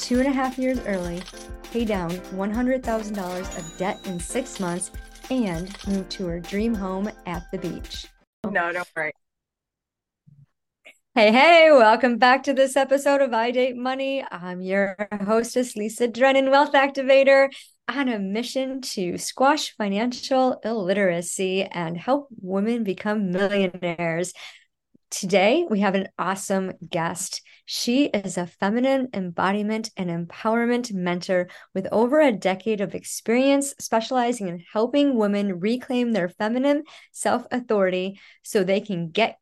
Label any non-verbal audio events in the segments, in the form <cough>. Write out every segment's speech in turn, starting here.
two and a half years early pay down $100,000 of debt in six months, and move to her dream home at the beach. No, don't worry. Hey, hey, welcome back to this episode of I Date Money. I'm your hostess, Lisa Drennon, Wealth Activator, on a mission to squash financial illiteracy and help women become millionaires. Today, we have an awesome guest. She is a feminine embodiment and empowerment mentor with over a decade of experience specializing in helping women reclaim their feminine self authority so they can get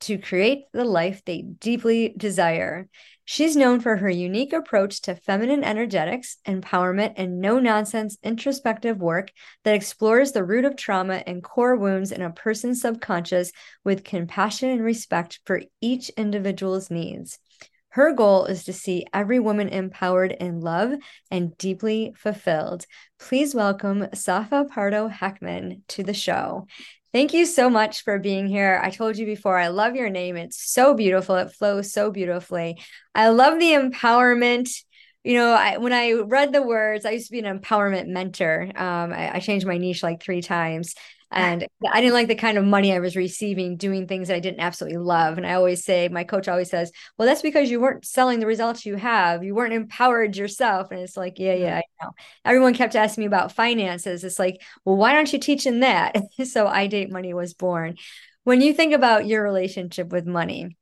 to create the life they deeply desire. She's known for her unique approach to feminine energetics, empowerment, and no nonsense introspective work that explores the root of trauma and core wounds in a person's subconscious with compassion and respect for each individual's needs. Her goal is to see every woman empowered in love and deeply fulfilled. Please welcome Sapha Pardo Heckman to the show. Thank you so much for being here. I told you before, I love your name. It's so beautiful. It flows so beautifully. I love the empowerment. You know, I, when I read the words, I used to be an empowerment mentor. Um, I, I changed my niche like three times and I didn't like the kind of money I was receiving doing things that I didn't absolutely love. And I always say, my coach always says, well, that's because you weren't selling the results you have. You weren't empowered yourself. And it's like, yeah, yeah, I know. Everyone kept asking me about finances. It's like, well, why aren't you teaching that? <laughs> so I Date Money was born. When you think about your relationship with money,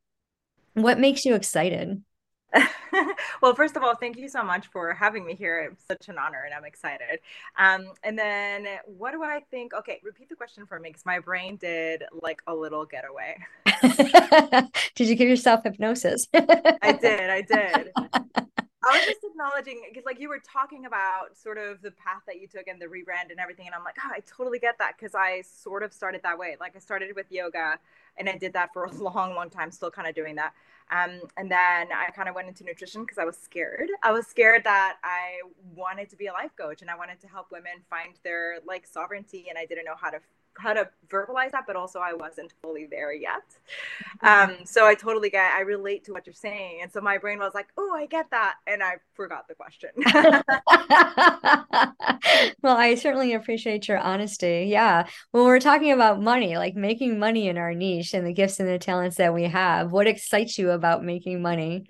what makes you excited? <laughs> well, first of all, thank you so much for having me here. It's such an honor and I'm excited. Um, and then what do I think? Okay, repeat the question for me because my brain did like a little getaway. <laughs> did you give yourself hypnosis? I did. I did. <laughs> I was just acknowledging because, like, you were talking about sort of the path that you took and the rebrand and everything, and I'm like, oh, I totally get that because I sort of started that way. Like, I started with yoga, and I did that for a long, long time, still kind of doing that. Um, and then I kind of went into nutrition because I was scared. I was scared that I wanted to be a life coach and I wanted to help women find their like sovereignty, and I didn't know how to how to verbalize that, but also I wasn't fully there yet. Mm-hmm. Um, so I totally get, I relate to what you're saying. And so my brain was like, oh, I get that. And I forgot the question. <laughs> <laughs> well, I certainly appreciate your honesty. Yeah. When we're talking about money, like making money in our niche and the gifts and the talents that we have, what excites you about making money?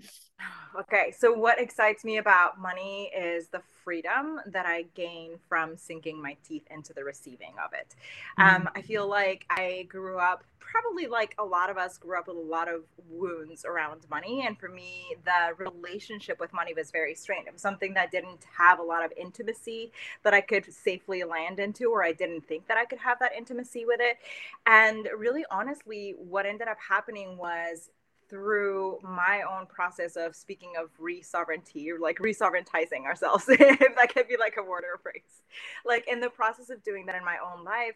Okay, so what excites me about money is the freedom that I gain from sinking my teeth into the receiving of it. Mm-hmm. Um, I feel like I grew up, probably like a lot of us grew up with a lot of wounds around money. And for me, the relationship with money was very strained. It was something that didn't have a lot of intimacy that I could safely land into, or I didn't think that I could have that intimacy with it. And really, honestly, what ended up happening was through my own process of speaking of re-sovereignty or like re-sovereigntizing ourselves <laughs> if that could be like a word or a phrase. Like in the process of doing that in my own life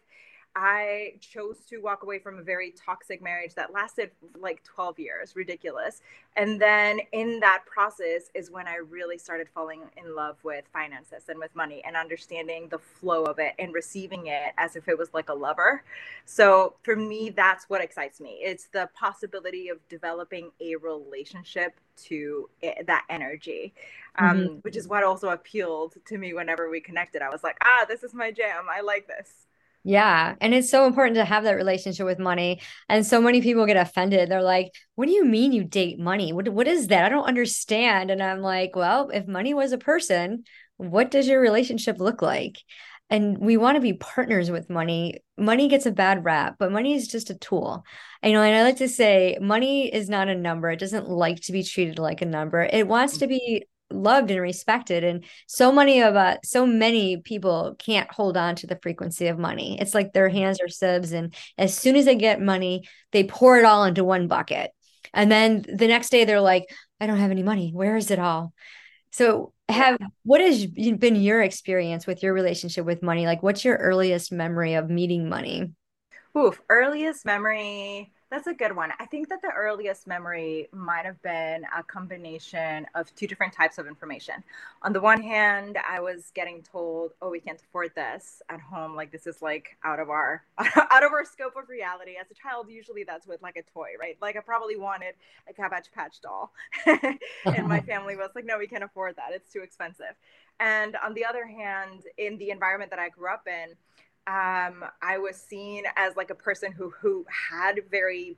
I chose to walk away from a very toxic marriage that lasted like 12 years, ridiculous. And then in that process is when I really started falling in love with finances and with money and understanding the flow of it and receiving it as if it was like a lover. So for me, that's what excites me. It's the possibility of developing a relationship to it, that energy, um, mm-hmm. which is what also appealed to me whenever we connected. I was like, ah, this is my jam. I like this. Yeah. And it's so important to have that relationship with money. And so many people get offended. They're like, what do you mean you date money? What, what is that? I don't understand. And I'm like, well, if money was a person, what does your relationship look like? And we want to be partners with money. Money gets a bad rap, but money is just a tool. You know, and I like to say money is not a number. It doesn't like to be treated like a number. It wants to be loved and respected and so many of us so many people can't hold on to the frequency of money it's like their hands are sieves and as soon as they get money they pour it all into one bucket and then the next day they're like i don't have any money where is it all So have what has been your experience with your relationship with money? Like what's your earliest memory of meeting money? Oof, earliest memory. That's a good one. I think that the earliest memory might have been a combination of two different types of information. On the one hand, I was getting told, "Oh, we can't afford this at home. Like this is like out of our <laughs> out of our scope of reality." As a child, usually that's with like a toy, right? Like I probably wanted a Cabbage Patch doll, <laughs> and my <laughs> family was like, "No, we can't afford that. It's too expensive." And on the other hand, in the environment that I grew up in, um, I was seen as like a person who who had very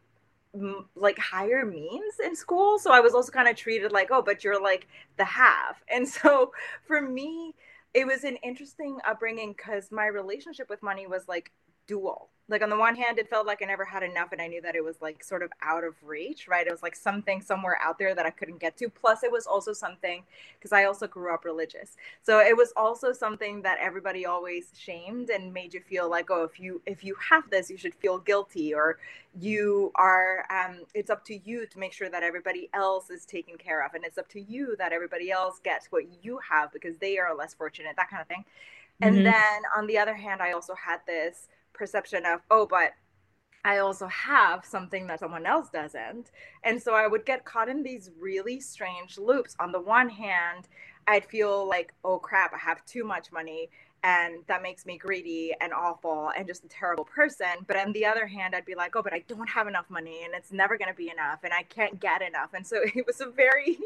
like higher means in school. So i was also kind of treated like oh but you're like the half. <laughs> And so for me it was an interesting upbringing because my relationship with money was like dual. Like on the one hand it felt like i never had enough and i knew that it was like sort of out of reach right? It was like something somewhere out there that i couldn't get to. Plus it was also something because i also grew up religious. So it was also something that everybody always shamed and made you feel like oh if you if you have this you should feel guilty or you are um it's up to you to make sure that everybody else is taken care of and it's up to you that everybody else gets what you have because they are less fortunate that kind of thing. And mm-hmm. then on the other hand i also had this perception of oh but I also have something that someone else doesn't. And so I would get caught in these really strange loops. On the one hand, I'd feel like, oh crap, I have too much money and that makes me greedy and awful and just a terrible person. But on the other hand i'd be like oh but i don't have enough money and it's never going to be enough and i can't get enough. And so <laughs> it was a very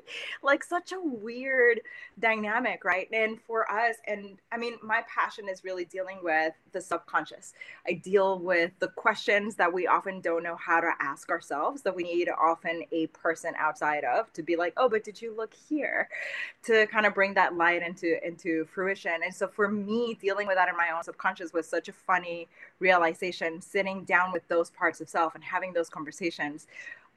like such a weird dynamic right? And for us and i mean my passion is really dealing with the subconscious. I deal with the questions that we often don't know how to ask ourselves that we need often a person outside of to be like oh but did you look here? to kind of bring that light into into fruition. And so for me dealing with that in my own subconscious was such a funny realization sitting down with those parts of self and having those conversations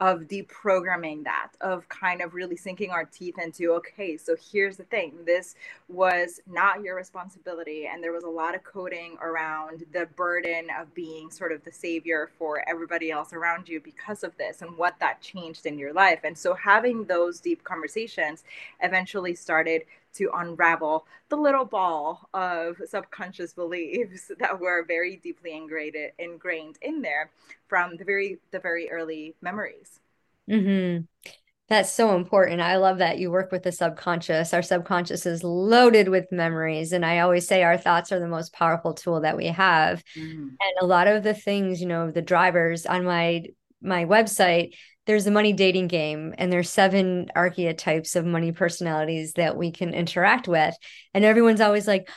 of deprogramming that of kind of really sinking our teeth into okay so here's the thing. This was not your responsibility and there was a lot of coding around the burden of being sort of the savior for everybody else around you because of this and what that changed in your life. And so having those deep conversations eventually started to unravel the little ball of subconscious beliefs <laughs> that were very deeply ingrained ingrained in there from the very the very early memories. Mm-hmm. That's so important. I love that you work with the subconscious. Our subconscious is loaded with memories. And I always say our thoughts are the most powerful tool that we have. Mm. And a lot of the things, you know, the drivers on my my website, there's a money dating game and there's seven archetypes of money personalities that we can interact with and everyone's always like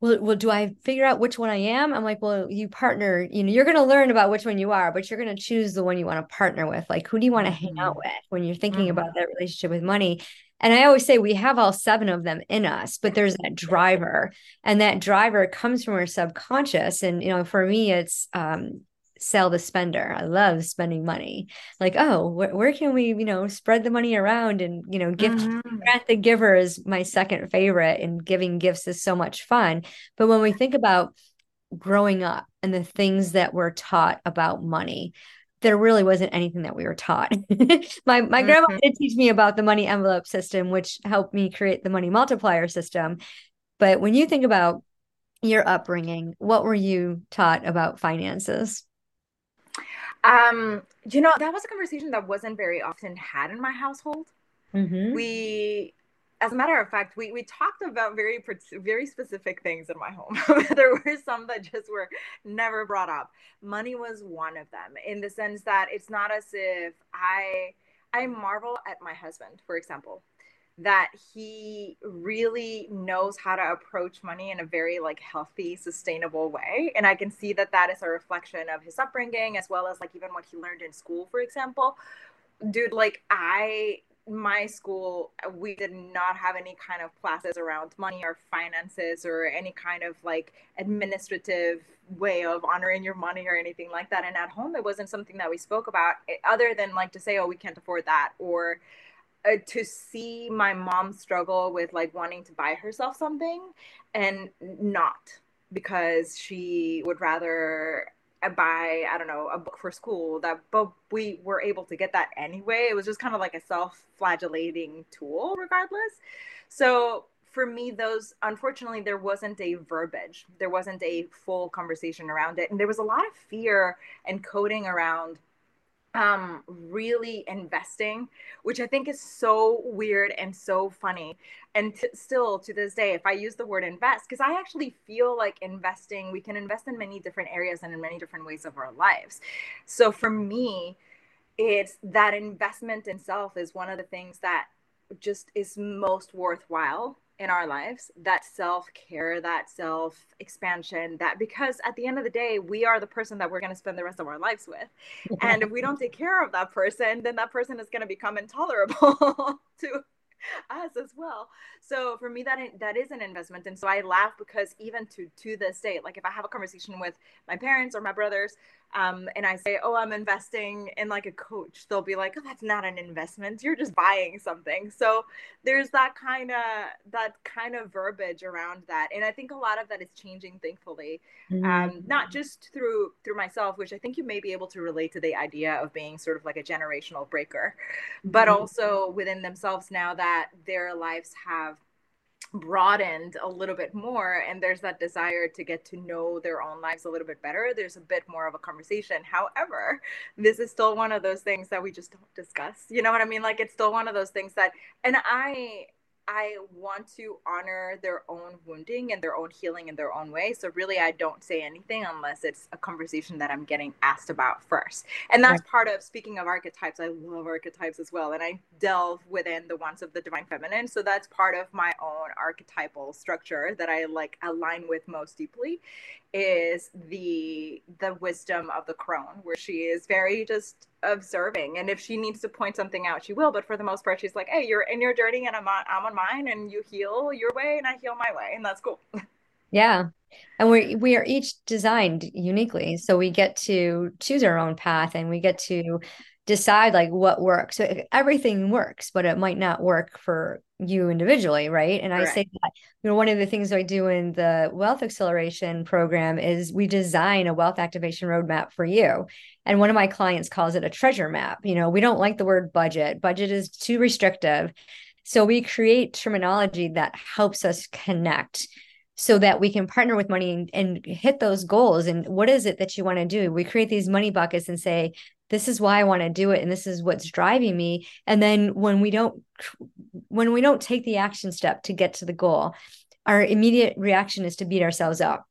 well, well do i figure out which one i am i'm like well you partner you know you're going to learn about which one you are but you're going to choose the one you want to partner with like who do you want to hang out mm-hmm. with when you're thinking mm-hmm. about that relationship with money and I always say we have all seven of them in us, but there's that driver, and that driver comes from our subconscious. And you know, for me, it's um, sell the spender. I love spending money. Like, oh, wh- where can we, you know, spread the money around and, you know, gift mm-hmm. grant the giver is my second favorite and giving gifts is so much fun. But when we think about growing up and the things that we're taught about money, there really wasn't anything that we were taught. <laughs> my my mm-hmm. grandma did teach me about the money envelope system, which helped me create the money multiplier system. But when you think about your upbringing, what were you taught about finances? Um, you know, that was a conversation that wasn't very often had in my household. Mm-hmm. We, as a matter of fact, we we talked about very very specific things in my home. <laughs> there were some that just were never brought up. Money was one of them, in the sense that it's not as if I I marvel at my husband, for example that he really knows how to approach money in a very like healthy sustainable way. And i can see that that is a reflection of his upbringing as well as like even what he learned in school for example. Dude like i my school we did not have any kind of classes around money or finances or any kind of like administrative way of honoring your money or anything like that. And at home it wasn't something that we spoke about eh, other than like to say oh we can't afford that or uh, to see my mom struggle with like wanting to buy herself something and not because she would rather buy I don't know a book for school that but we were able to get that anyway. It was just kind of like a self-flagellating tool regardless. So for me those unfortunately there wasn't a verbiage. There wasn't a full conversation around it and there was a lot of fear and coding around um really investing which i think is so weird and so funny. And t- still to this day if i use the word invest because i actually feel like investing we can invest in many different areas and in many different ways of our lives. So for me it's that investment in self is one of the things that just is most worthwhile in our lives that self care, that self expansion, that because at the end of the day, we are the person that we're going to spend the rest of our lives with. and if we don't take care of that person, then that person is going to become intolerable <laughs> to us as well. So for me, that that is an investment, and so I laugh because even to to this day, like if I have a conversation with my parents or my brothers, um, and I say, "Oh, I'm investing in like a coach," they'll be like, "Oh, that's not an investment. You're just buying something." So there's that kind of that kind of verbiage around that, and I think a lot of that is changing, thankfully, mm-hmm. um, not just through through myself, which I think you may be able to relate to the idea of being sort of like a generational breaker, but mm-hmm. also within themselves now that their lives have broadened a little bit more and there's that desire to get to know their own lives a little bit better there's a bit more of a conversation. However this is still one of those things that we just don't discuss. You know what i mean? Like it's still one of those things that and i I want to honor their own wounding and their own healing in their own way. So really, I don't say anything unless it's a conversation that I'm getting asked about first. And that's part of speaking of archetypes. I love archetypes as well, and I delve within the ones of the divine feminine. So that's part of my own archetypal structure that I like align with most deeply is the the wisdom of the crone where she is very just observing and if she needs to point something out she will but for the most part she's like hey you're in your journey and i'm on, I'm on mine and you heal your way and i heal my way and that's cool. Yeah. And we we are each designed uniquely so we get to choose our own path and we get to decide like what works. So everything works, but it might not work for you individually, right? And Correct. I say that you know one of the things I do in the wealth acceleration program is we design a wealth activation roadmap for you. And one of my clients calls it a treasure map. You know, we don't like the word budget. Budget is too restrictive. So we create terminology that helps us connect so that we can partner with money and, and, hit those goals. And what is it that you want to do? We create these money buckets and say, this is why I want to do it and this is what's driving me and then when we don't when we don't take the action step to get to the goal our immediate reaction is to beat ourselves up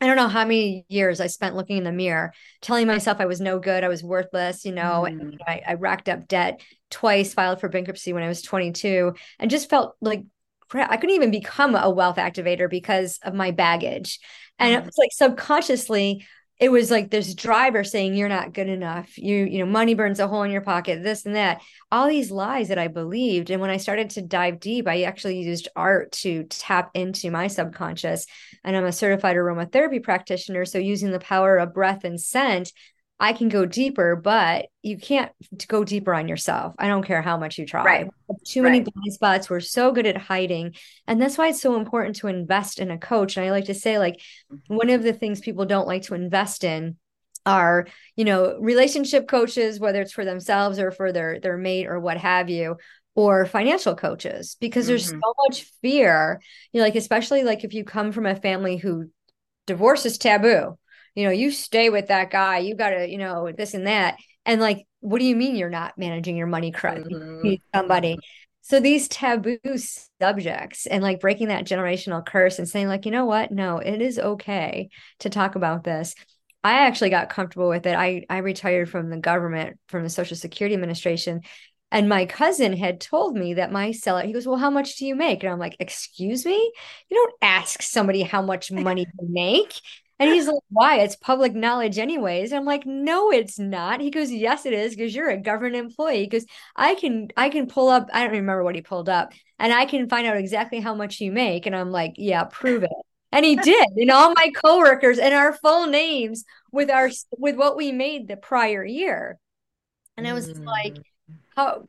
I don't know how many years I spent looking in the mirror, telling myself I was no good, I was worthless, you know, mm. and I, I, racked up debt twice, filed for bankruptcy when I was 22, and just felt like crap. I couldn't even become a wealth activator because of my baggage. And mm. it was like subconsciously, it was like this driver saying you're not good enough. You you know money burns a hole in your pocket this and that. All these lies that i believed. And when i started to dive deep i actually used art to tap into my subconscious. And i'm a certified aromatherapy practitioner so using the power of breath and scent I can go deeper, but you can't go deeper on yourself. I don't care how much you try. Right. Too many right. blind spots. We're so good at hiding. And that's why it's so important to invest in a coach. And I like to say, like, one of the things people don't like to invest in are, you know, relationship coaches, whether it's for themselves or for their their mate or what have you, or financial coaches, because mm-hmm. there's so much fear. You know, like, especially like if you come from a family who divorce is taboo you know, you stay with that guy, you got to, you know, this and that. And like, what do you mean you're not managing your money correctly? Mm-hmm. somebody. So these taboo subjects and like breaking that generational curse and saying, like, you know what? No, it is okay to talk about this. I actually got comfortable with it. I, I retired from the government, from the Social Security Administration. And my cousin had told me that my seller, he goes, Well, how much do you make? And I'm like, Excuse me? You don't ask somebody how much money you make. And he's like, why? It's public knowledge, anyways. I'm like, no, it's not. He goes, yes, it is, because you're a government employee. Because I can I can pull up, I don't remember what he pulled up, and I can find out exactly how much you make. And I'm like, yeah, prove it. And he did, and all my coworkers and our full names with our with what we made the prior year. And I was mm. like, how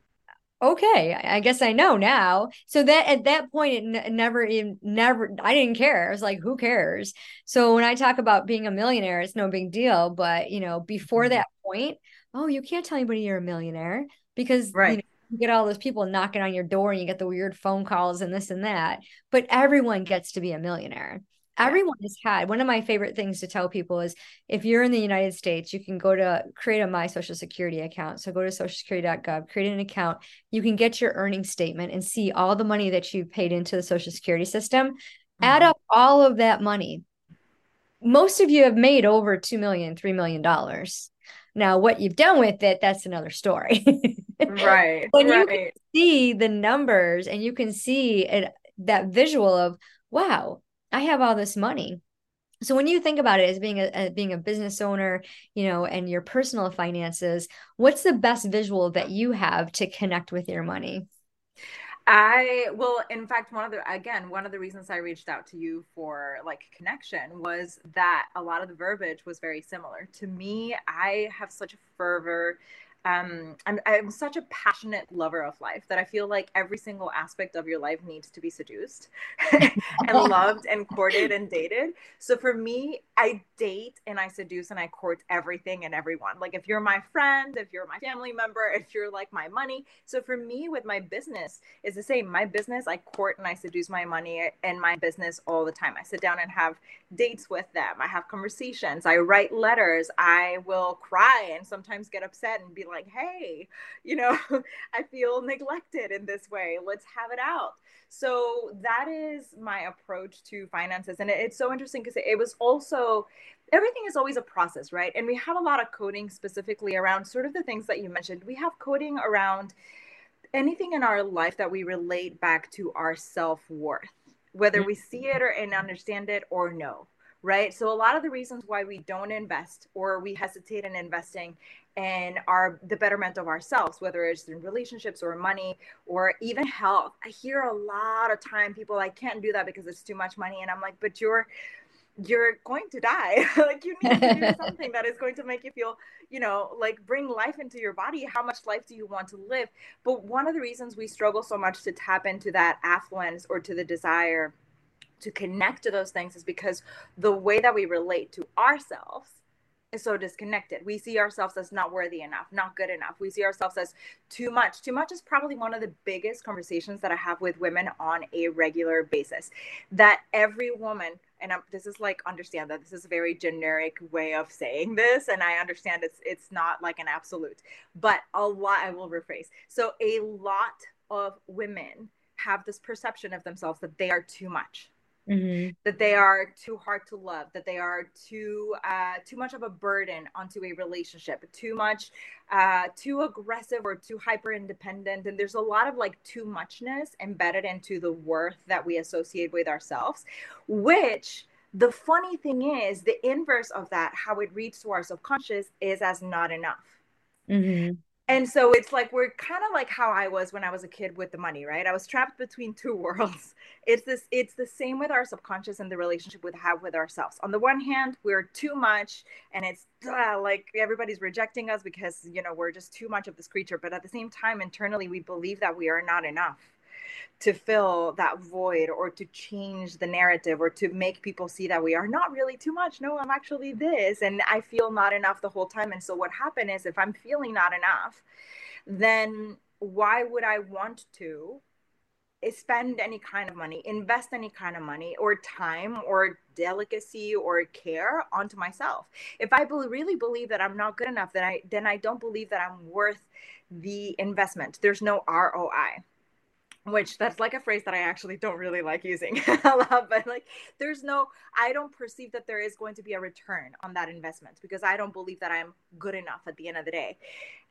okay, I guess I know now. So that at that point, it n- never even never I didn't care. I was like, who cares? So when I talk about being a millionaire, it's no big deal. But you know, before mm-hmm. that point, oh, you can't tell anybody you're a millionaire because right. you, know, you get all those people knocking on your door and you get the weird phone calls and this and that. But everyone gets to be a millionaire everyone has had one of my favorite things to tell people is if you're in the united states you can go to create a my social security account. So go to socialsecurity.gov create an account. You can get your earnings statement and see all the money that you've paid into the social security system. Mm-hmm. add up all of that money. Most of you have made over two million three million dollars. Now what you've done with it that's another story. Right <laughs> when right. you can see the numbers and you can see it that visual of wow I have all this money. So when you think about it as being a, a, being a business owner, you know, and your personal finances, what's the best visual that you have to connect with your money? I well, in fact, one of the again, one of the reasons I reached out to you for like connection was that a lot of the verbiage was very similar. To me, I have such a fervor um, I'm, I'm such a passionate lover of life that I feel like every single aspect of your life needs to be seduced <laughs> and <laughs> loved and courted and dated. So for me, I date and I seduce and I court everything and everyone. Like if you're my friend, if you're my family member, if you're like my money. So for me, with my business, is the same. My business, I court and I seduce my money and my business all the time. I sit down and have dates with them. I have conversations. I write letters. I will cry and sometimes get upset and be like, hey, <laughs> you know, I feel neglected in this way. Let's have it out. So that is my approach to finances. And it's so interesting because it was also everything is always a process, right? And we have a lot of coding specifically around sort of the things that you mentioned. We have coding around anything in our life that we relate back to our self worth, whether we see it or and understand it or no right? So a lot of the reasons why we don't invest or we hesitate in investing and our the betterment of ourselves, whether it's in relationships or money or even health. I hear a lot of time people I can't do that because it's too much money, and I'm like, but you're you're going to die. <laughs> Like you need to do <laughs> something that is going to make you feel you know like bring life into your body. How much life do you want to live? But one of the reasons we struggle so much to tap into that affluence or to the desire to connect to those things is because the way that we relate to ourselves is so disconnected. We see ourselves as not worthy enough, not good enough. We see ourselves as too much. Too much is probably one of the biggest conversations that I have with women on a regular basis. That every woman, and I'm, this is like understand that this is a very generic way of saying this, and I understand it's it's not like an absolute, but a lot I will rephrase. So a lot of women have this perception of themselves that they are too much Mm-hmm. that they are too hard to love that they are too uh, too much of a burden onto a relationship too much uh, too aggressive or too hyper independent and there's a lot of like too muchness embedded into the worth that we associate with ourselves which the funny thing is the inverse of that how it reads to our subconscious is as not enough. Mm-hmm and so it's like we're kind of like how i was when i was a kid with the money right? I was trapped between <laughs> two worlds. It's this it's the same with our subconscious and the relationship we have with ourselves. On the one hand we're too much and it's uh, like everybody's rejecting us because you know we're just too much of this creature. But at the same time internally we believe that we are not enough to fill that void or to change the narrative or to make people see that we are not really too much. No, I'm actually this. And I feel not enough the whole time. And so what happened is if I'm feeling not enough, then why would I want to spend any kind of money, invest any kind of money or time or delicacy or care onto myself? If I be- really believe that I'm not good enough, then I then I don't believe that I'm worth the investment. There's no ROI which that's like a phrase that I actually don't really like using <laughs> a lot, but like there's no, I don't perceive that there is going to be a return on that investment because I don't believe that I'm good enough at the end of the day.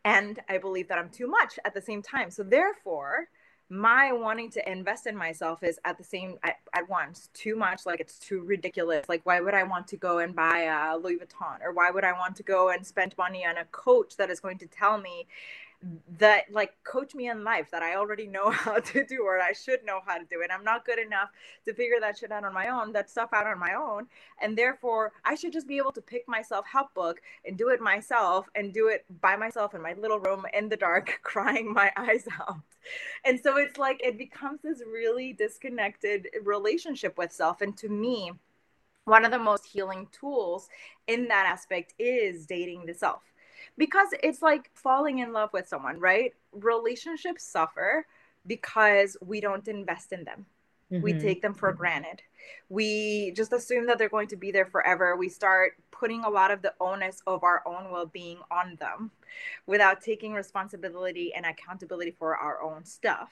And I believe that I'm too much at the same time. So therefore, my wanting to invest in myself is at the same at, at, once too much like it's too ridiculous like why would i want to go and buy a louis vuitton or why would i want to go and spend money on a coach that is going to tell me that like coach me in life that I already know <laughs> how to do or I should know how to do it. I'm not good enough to figure that shit out on my own, that stuff out on my own. And therefore, I should just be able to pick myself help book and do it myself and do it by myself in my little room in the dark, <laughs> crying my <laughs> eyes out. And so it's like it becomes this really disconnected relationship with self. And to me, one of the most healing tools in that aspect is dating the self because it's like falling in love with someone, right? Relationships suffer because we don't invest in them. Mm-hmm. We take them for granted. We just assume that they're going to be there forever. We start putting a lot of the onus of our own well being on them without taking responsibility and accountability for our own stuff.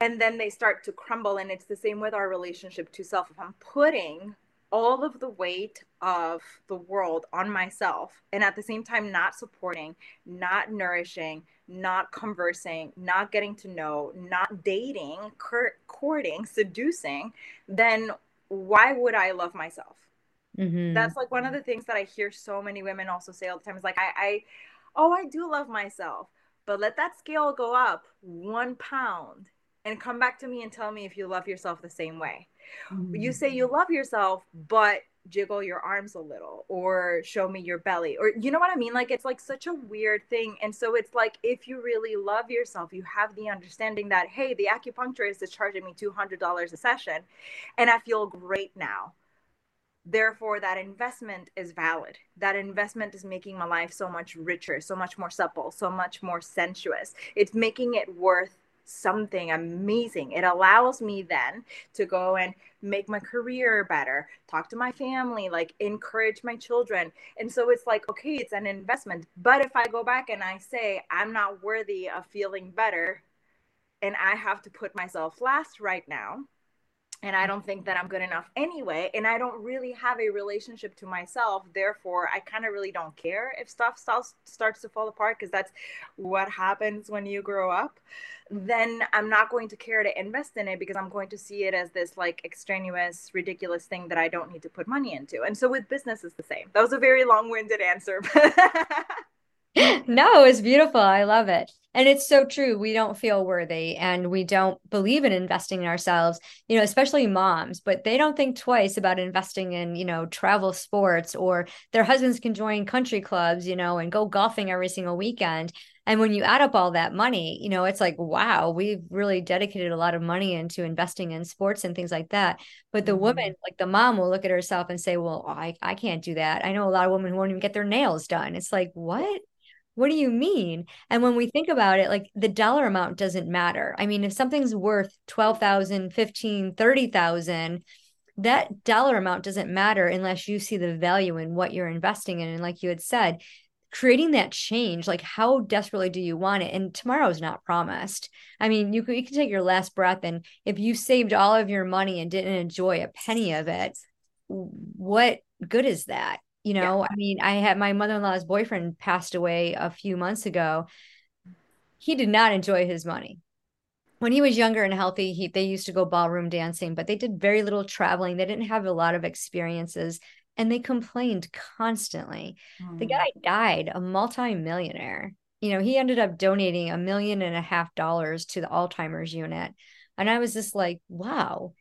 And then they start to crumble. And it's the same with our relationship to self. If I'm putting all of the weight of the world on myself and at the same time not supporting, not nourishing, not conversing, not getting to know, not dating, courting, seducing, then why would I love myself? Mm-hmm. That's like one of the things that I hear so many women also say all the time is like, I, I, oh, I do love myself, but let that scale go up one pound and come back to me and tell me if you love yourself the same way mm-hmm. you say you love yourself but jiggle your arms a little or show me your belly or you know what i mean? Like it's like such a weird thing. And so it's like if you really love yourself you have the understanding that hey the acupuncturist is charging me $200 a session and i feel great now. Therefore that investment is valid. That investment is making my life so much richer so much more supple so much more sensuous. It's making it worth something amazing. It allows me then to go and make my career better, talk to my family, like encourage my children. And so it's like, okay, it's an investment. But if I go back and I say, I'm not worthy of feeling better and I have to put myself last right now, and I don't think that I'm good enough anyway. And I don't really have a relationship to myself. Therefore, I kind of really don't care if stuff starts, to fall apart because that's what happens when you grow up. Then I'm not going to care to invest in it because I'm going to see it as this like extraneous, ridiculous thing that I don't need to put money into. And so with business, is the same. That was a very long winded answer. <laughs> <laughs> no, it's beautiful. I love it. And it's so true. We don't feel worthy and we don't believe in investing in ourselves, you know, especially moms, but they don't think twice about investing in, you know, travel sports or their husbands can join country clubs, you know, and go golfing every single weekend. And when you add up all that money, you know, it's like, wow, we've really dedicated a lot of money into investing in sports and things like that. But the mm-hmm. woman, like the mom, will look at herself and say, well, I, I can't do that. I know a lot of women who won't even get their nails done. It's like, what? What do you mean? And when we think about it, like the dollar amount doesn't matter. I mean, if something's worth 12,000, 15, 30,000, that dollar amount doesn't matter unless you see the value in what you're investing in. And like you had said, creating that change, like how desperately do you want it? And tomorrow is not promised. I mean, you can, you can take your last breath, and if you saved all of your money and didn't enjoy a penny of it, what good is that? You know, yeah. I mean, I had my mother in law's boyfriend passed away a few months ago. He did not enjoy his money. When he was younger and healthy, he they used to go ballroom dancing, but they did very little traveling. They didn't have a lot of experiences and they complained constantly. Mm. The guy died a multi-millionaire. You know, he ended up donating a million and a half dollars to the Alzheimer's unit. And I was just like, wow,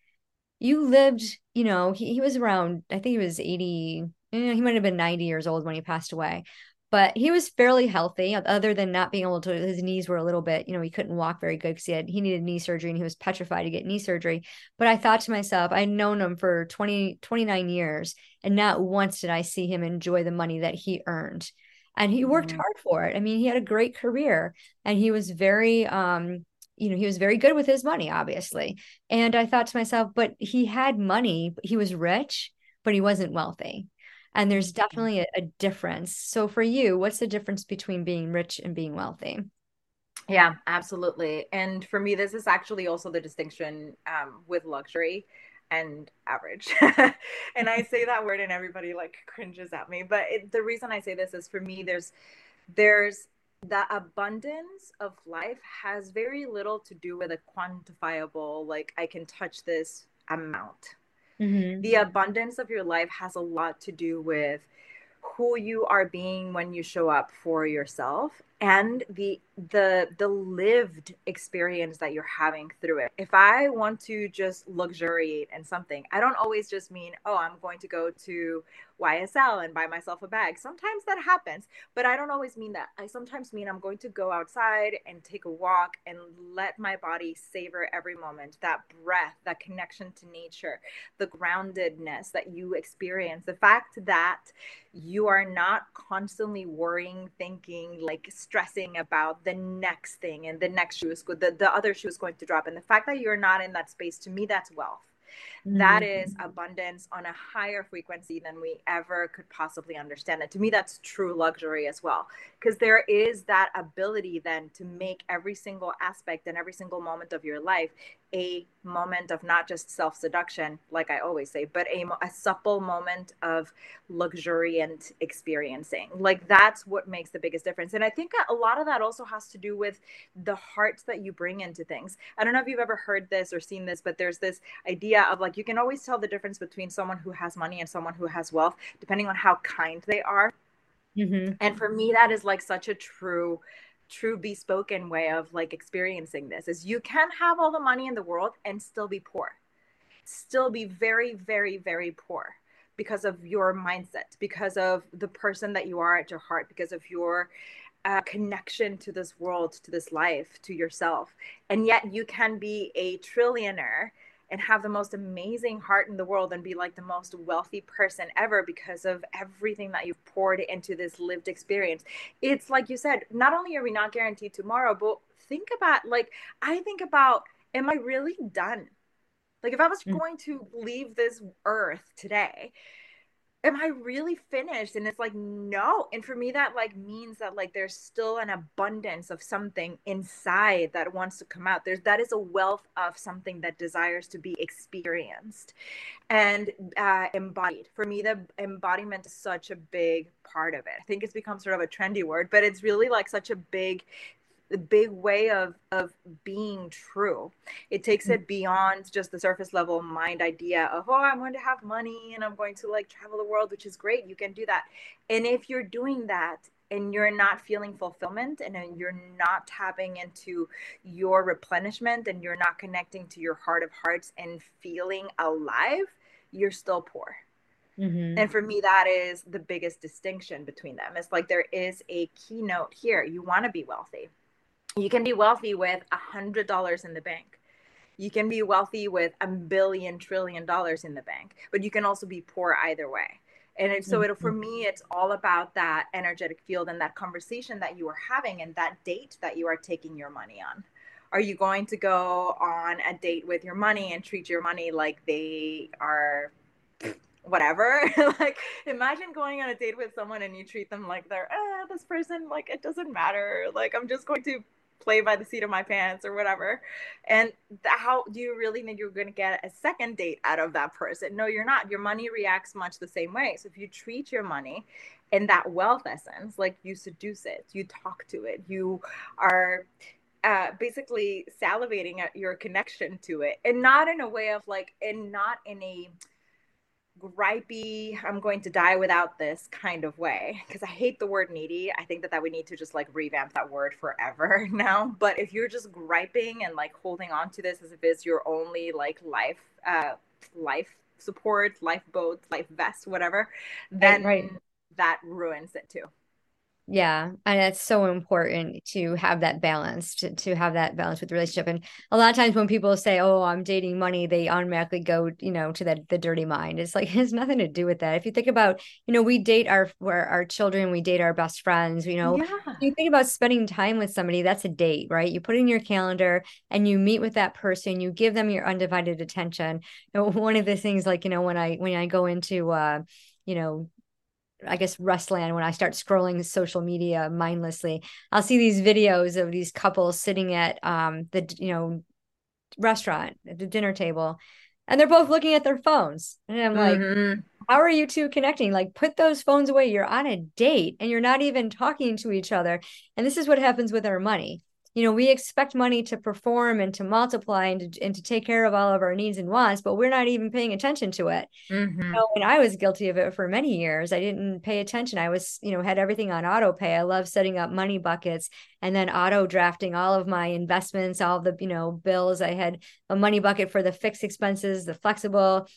you lived, you know, he, he was around, I think he was 80, he might have been 90 years old when he passed away but he was fairly healthy other than not being able to his knees were a little bit you know he couldn't walk very good because he had he needed knee surgery and he was petrified to get knee surgery but i thought to myself i'd known him for 20 29 years and not once did i see him enjoy the money that he earned and he worked mm-hmm. hard for it i mean he had a great career and he was very um you know he was very good with his money obviously and i thought to myself but he had money he was rich but he wasn't wealthy and there's mm-hmm. definitely a, a difference. So for you what's the difference between being rich and being wealthy? Yeah absolutely. And for me this is actually also the distinction um, with luxury and average. <laughs> And i say that word and everybody like cringes at me but it, the reason i say this is for me there's there's the abundance of life has very little to do with a quantifiable like i can touch this amount Mm-hmm. The abundance of your life has a lot to do with who you are being when you show up for yourself and the the the lived experience that you're having through it. If i want to just luxuriate in something i don't always just mean oh i'm going to go to ysl and buy myself a bag. Sometimes that happens but i don't always mean that. I sometimes mean i'm going to go outside and take a walk and let my body savor every moment. That breath that connection to nature the groundedness that you experience the fact that you are not constantly worrying thinking like stressing about the next thing and the next shoe is good the, the other shoe is going to drop and the fact that you're not in that space to me that's wealth Mm-hmm. That is abundance on a higher frequency than we ever could possibly understand. And to me, that's true luxury as well, because there is that ability then to make every single aspect and every single moment of your life a moment of not just self seduction, like I always say, but a, a supple moment of luxuriant experiencing. Like that's what makes the biggest difference. And I think a lot of that also has to do with the heart that you bring into things. I don't know if you've ever heard this or seen this, but there's this idea of like you can always tell the difference between someone who has money and someone who has wealth, depending on how kind they are. Mm-hmm. And for me, that is like such a true true bespoken way of like experiencing this is you can have all the money in the world and still be poor. Still be very very very poor because of your mindset because of the person that you are at your heart because of your uh, connection to this world to this life to yourself. And yet you can be a trillionaire and have the most amazing heart in the world and be like the most wealthy person ever because of everything that you've poured into this lived experience. It's like you said, not only are we not guaranteed tomorrow, but think about like, I think about, am I really done? Like, if I was mm. going to leave this earth today, am I really finished? And it's like, no. And for me, that like means that like there's still an abundance of something inside that wants to come out. There's that is a wealth of something that desires to be experienced and uh, embodied. For me, the embodiment is such a big part of it. I think it's become sort of a trendy word, but it's really like such a big the big way of of being true it takes it beyond just the surface level mind idea of oh i'm going to have money and i'm going to like travel the world which is great you can do that and if you're doing that and you're not feeling fulfillment and you're not tapping into your replenishment and you're not connecting to your heart of hearts and feeling alive you're still poor Mm-hmm. And for me, that is the biggest distinction between them. It's like there is a keynote here. You want to be wealthy you can be wealthy with a hundred dollars in the bank. You can be wealthy with a billion trillion dollars in the bank but you can also be poor either way. And it, so it, for mm-hmm. me it's all about that energetic field and that conversation that you are having and that date that you are taking your money on. Are you going to go on a date with your money and treat your money like they are whatever? <laughs> Like imagine going on a date with someone and you treat them like they're ah, this person like it doesn't matter. Like i'm just going to play by the seat of my pants or whatever. And how do you really think you're going to get a second date out of that person? No, you're not. Your money reacts much the same way. So if you treat your money in that wealth essence, like you seduce it, you talk to it, you are uh, basically salivating at your connection to it, and not in a way of like, and not in a gripey i'm going to die without this kind of way. Because i hate the word needy. I think that that we need to just like revamp that word forever <laughs> now. But if you're just griping and like holding on to this as if it's your only like life uh life support lifeboat life vest whatever then right. that ruins it too yeah and it's so important to have that balance to, to have that balance with the relationship and a lot of times when people say oh i'm dating money they automatically go you know to that the dirty mind it's like <laughs> it has nothing to do with that if you think about you know we date our our, our children we date our best friends you know yeah. you think about spending time with somebody that's a date right you put in your calendar and you meet with that person you give them your undivided attention <laughs> one of the things like you know when i when i go into uh you know I guess Rustland when I start scrolling social media mindlessly, I'll see these videos of these couples sitting at um the you know restaurant at the dinner table and they're both looking at their phones. And I'm mm-hmm. like, how are you two connecting? Like put those phones away. You're on a date and you're not even talking to each other. And this is what happens with our money. You know, we expect money to perform and to multiply and to, and to take care of all of our needs and wants, but we're not even paying attention to it. Mm-hmm. You know, and I was guilty of it for many years. I didn't pay attention. I was, you know, had everything on auto pay. I love setting up money buckets and then auto drafting all of my investments, all the, you know, bills. I had a money bucket for the fixed expenses, the flexible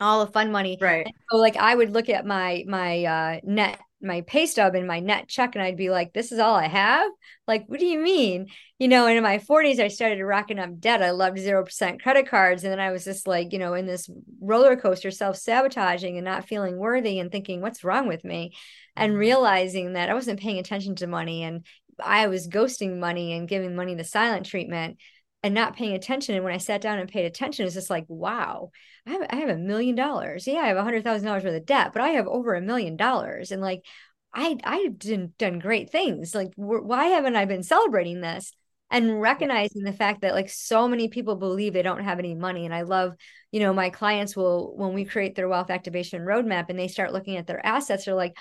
all the fun money. Right. And so like I would look at my my uh net my pay stub and my net check and I'd be like, this is all I have? Like, what do you mean? You know, and in my 40s, I started racking up debt. I loved 0% credit cards. And then I was just like, you know, in this roller coaster, self sabotaging and not feeling worthy and thinking, what's wrong with me? And mm-hmm. realizing that I wasn't paying attention to money and I was ghosting money and giving money the silent treatment and not paying attention. And when I sat down and paid attention, it's just like, wow, I have, I have a million dollars. Yeah, I have a hundred thousand dollars worth of debt, but I have over a million dollars. And like, I I've done, done great things. Like, why haven't I been celebrating this? And recognizing the fact that like so many people believe they don't have any money. And I love, you know, my clients will when we create their wealth activation roadmap and they start looking at their assets, they're like,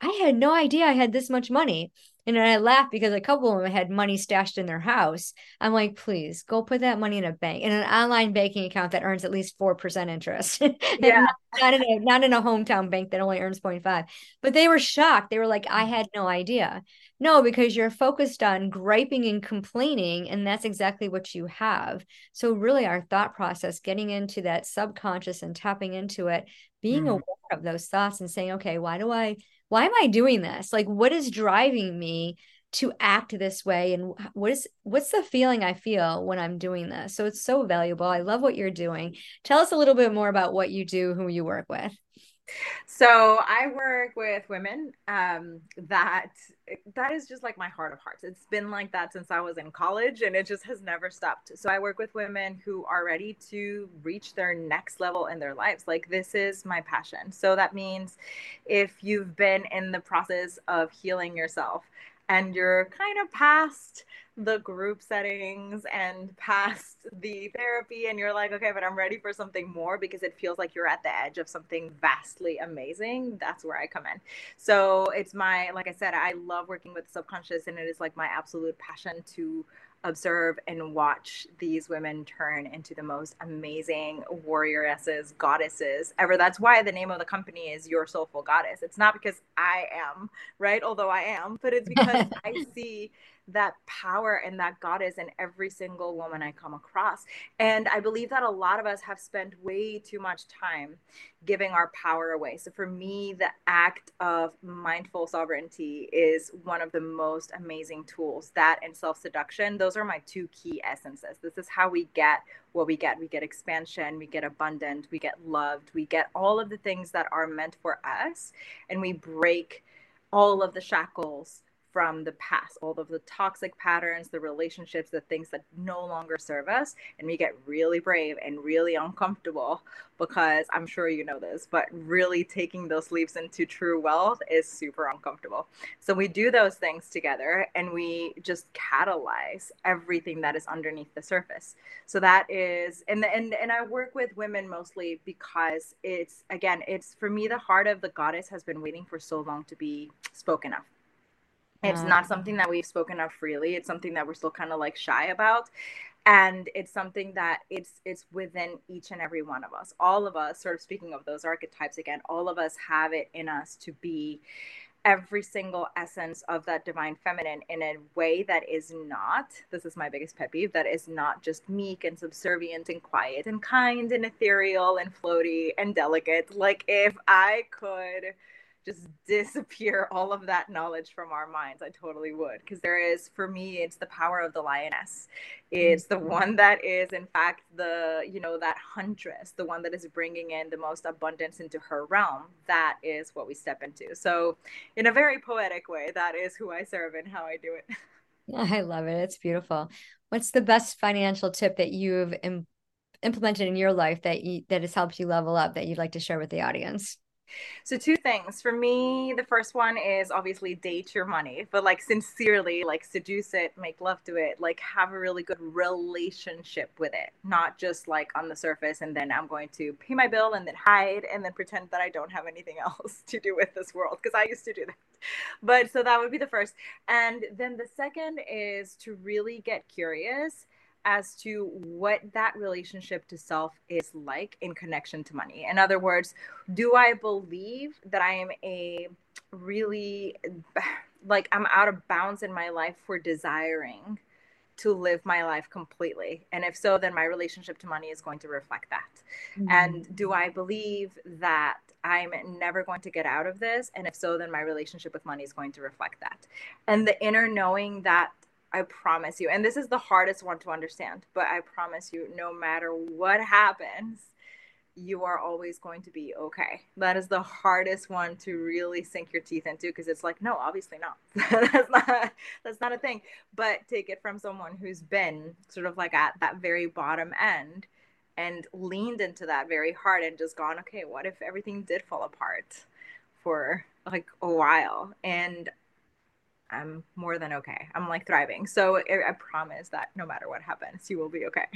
I had no idea I had this much money. And I laugh because a couple of them had money stashed in their house. I'm like, please go put that money in a bank, in an online banking account that earns at least 4% interest. <laughs> Yeah. not, not, in a, not in a hometown bank that only earns 0.5. But they were shocked. They were like, I had no idea. No, because you're focused on griping and complaining, and that's exactly what you have. So, really, our thought process, getting into that subconscious and tapping into it, being mm. aware of those thoughts and saying, okay, why do I why am I doing this? Like, what is driving me to act this way? And what is what's the feeling I feel when I'm doing this? So it's so valuable. I love what you're doing. Tell us a little bit more about what you do, who you work with. So I work with women um, that that is just like my heart of hearts. It's been like that since I was in college, and it just has never stopped. So I work with women who are ready to reach their next level in their lives. Like this is my passion. So that means if you've been in the process of healing yourself and you're kind of past the group settings and past the therapy and you're like okay but i'm ready for something more because it feels like you're at the edge of something vastly amazing that's where i come in so it's my like i said i love working with the subconscious and it is like my absolute passion to observe and watch these women turn into the most amazing warrioresses, goddesses ever. That's why the name of the company is Your Soulful Goddess. It's not because I am, right? Although I am, but it's because <laughs> I see that power and that goddess in every single woman I come across. And I believe that a lot of us have spent way too much time giving our power away. So for me, the act of mindful sovereignty is one of the most amazing tools. That and self seduction, those are my two key essences. This is how we get what we get. We get expansion, we get abundant, we get loved, we get all of the things that are meant for us, and we break all of the shackles from the past, all of the toxic patterns, the relationships, the things that no longer serve us. And we get really brave and really uncomfortable because I'm sure you know this, but really taking those leaps into true wealth is super uncomfortable. So we do those things together and we just catalyze everything that is underneath the surface. So that is, and, and, and I work with women mostly because it's, again, it's for me, the heart of the goddess has been waiting for so long to be spoken of it's mm-hmm. not something that we've spoken of freely. It's something that we're still kind of like shy about. And it's something that it's it's within each and every one of us. All of us, sort of speaking of those archetypes again, all of us have it in us to be every single essence of that divine feminine in a way that is not this is my biggest pet peeve that is not just meek and subservient and quiet and kind and ethereal and floaty and delicate like if i could just disappear <laughs> all of that knowledge from our minds. I totally would because there is for me it's the power of the lioness. It's the mm-hmm. one that is in fact the you know that huntress the one that is bringing in the most abundance into her realm. That is what we step into. So in a very poetic way that is who i serve and how i do it. <laughs> I love it. It's beautiful. What's the best financial tip that you've Im- implemented in your life that you, that has helped you level up that you'd like to share with the audience so two things for me. The first one is obviously date your money, but like sincerely, like seduce it, make love to it, like have a really good relationship with it, not just like on the surface and then I'm going to pay my bill and then hide and then pretend that I don't have anything <laughs> else to do with this world because I used to do that. but so that would be the first. And then the second is to really get curious as to what that relationship to self is like in connection to money. In other words, do I believe that I am a really <sighs> like I'm out of bounds in my life for desiring to live my life completely? And if so, then my relationship to money is going to reflect that. Mm-hmm. And do I believe that I'm never going to get out of this? And if so, then my relationship with money is going to reflect that. And the inner knowing that I promise you, and this is the hardest one to understand, but I promise you, no matter what happens, you are always going to be okay. That is the hardest one to really sink your teeth into because it's like, no, obviously not. <laughs> that's not that's not a thing. But take it from someone who's been sort of like at that very bottom end and leaned into that very hard and just gone, okay, what if everything did fall apart for like a while? And I'm more than okay. I'm like thriving. So I promise that no matter what happens, you will be okay.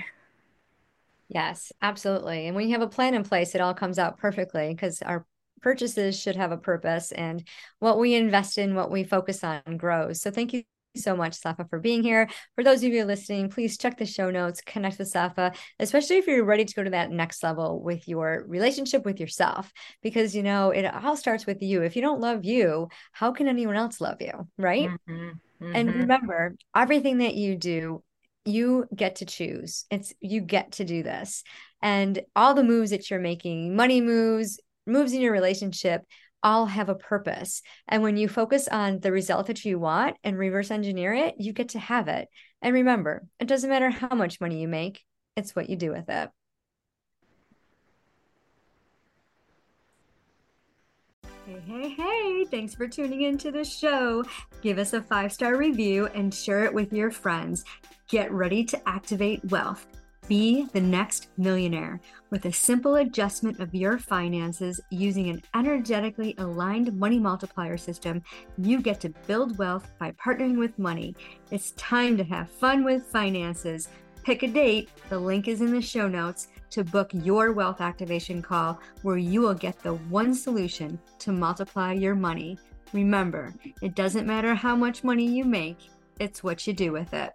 Yes, absolutely. And when you have a plan in place, it all comes out perfectly because our purchases should have a purpose and what we invest in, what we focus on grows. So thank you so much, Sapha, for being here. For those of you listening, please check the show notes, connect with Sapha, especially if you're ready to go to that next level with your relationship with yourself, because you know it all starts with you. If you don't love you, how can anyone else love you? Right. Mm-hmm. Mm-hmm. And remember, everything that you do you get to choose. It's you get to do this. And all the moves that you're making, money moves, moves in your relationship, all have a purpose. And when you focus on the result that you want and reverse engineer it, you get to have it. And remember, it doesn't matter how much money you make, it's what you do with it. Hey, hey, hey, thanks for tuning into the show. Give us a five star review and share it with your friends. Get ready to activate wealth. Be the next millionaire with a simple adjustment of your finances using an energetically aligned money multiplier system. You get to build wealth by partnering with money. It's time to have fun with finances. Pick a date, the link is in the show notes to book your wealth activation call where you will get the one solution to multiply your money. Remember, it doesn't matter how much money you make, it's what you do with it.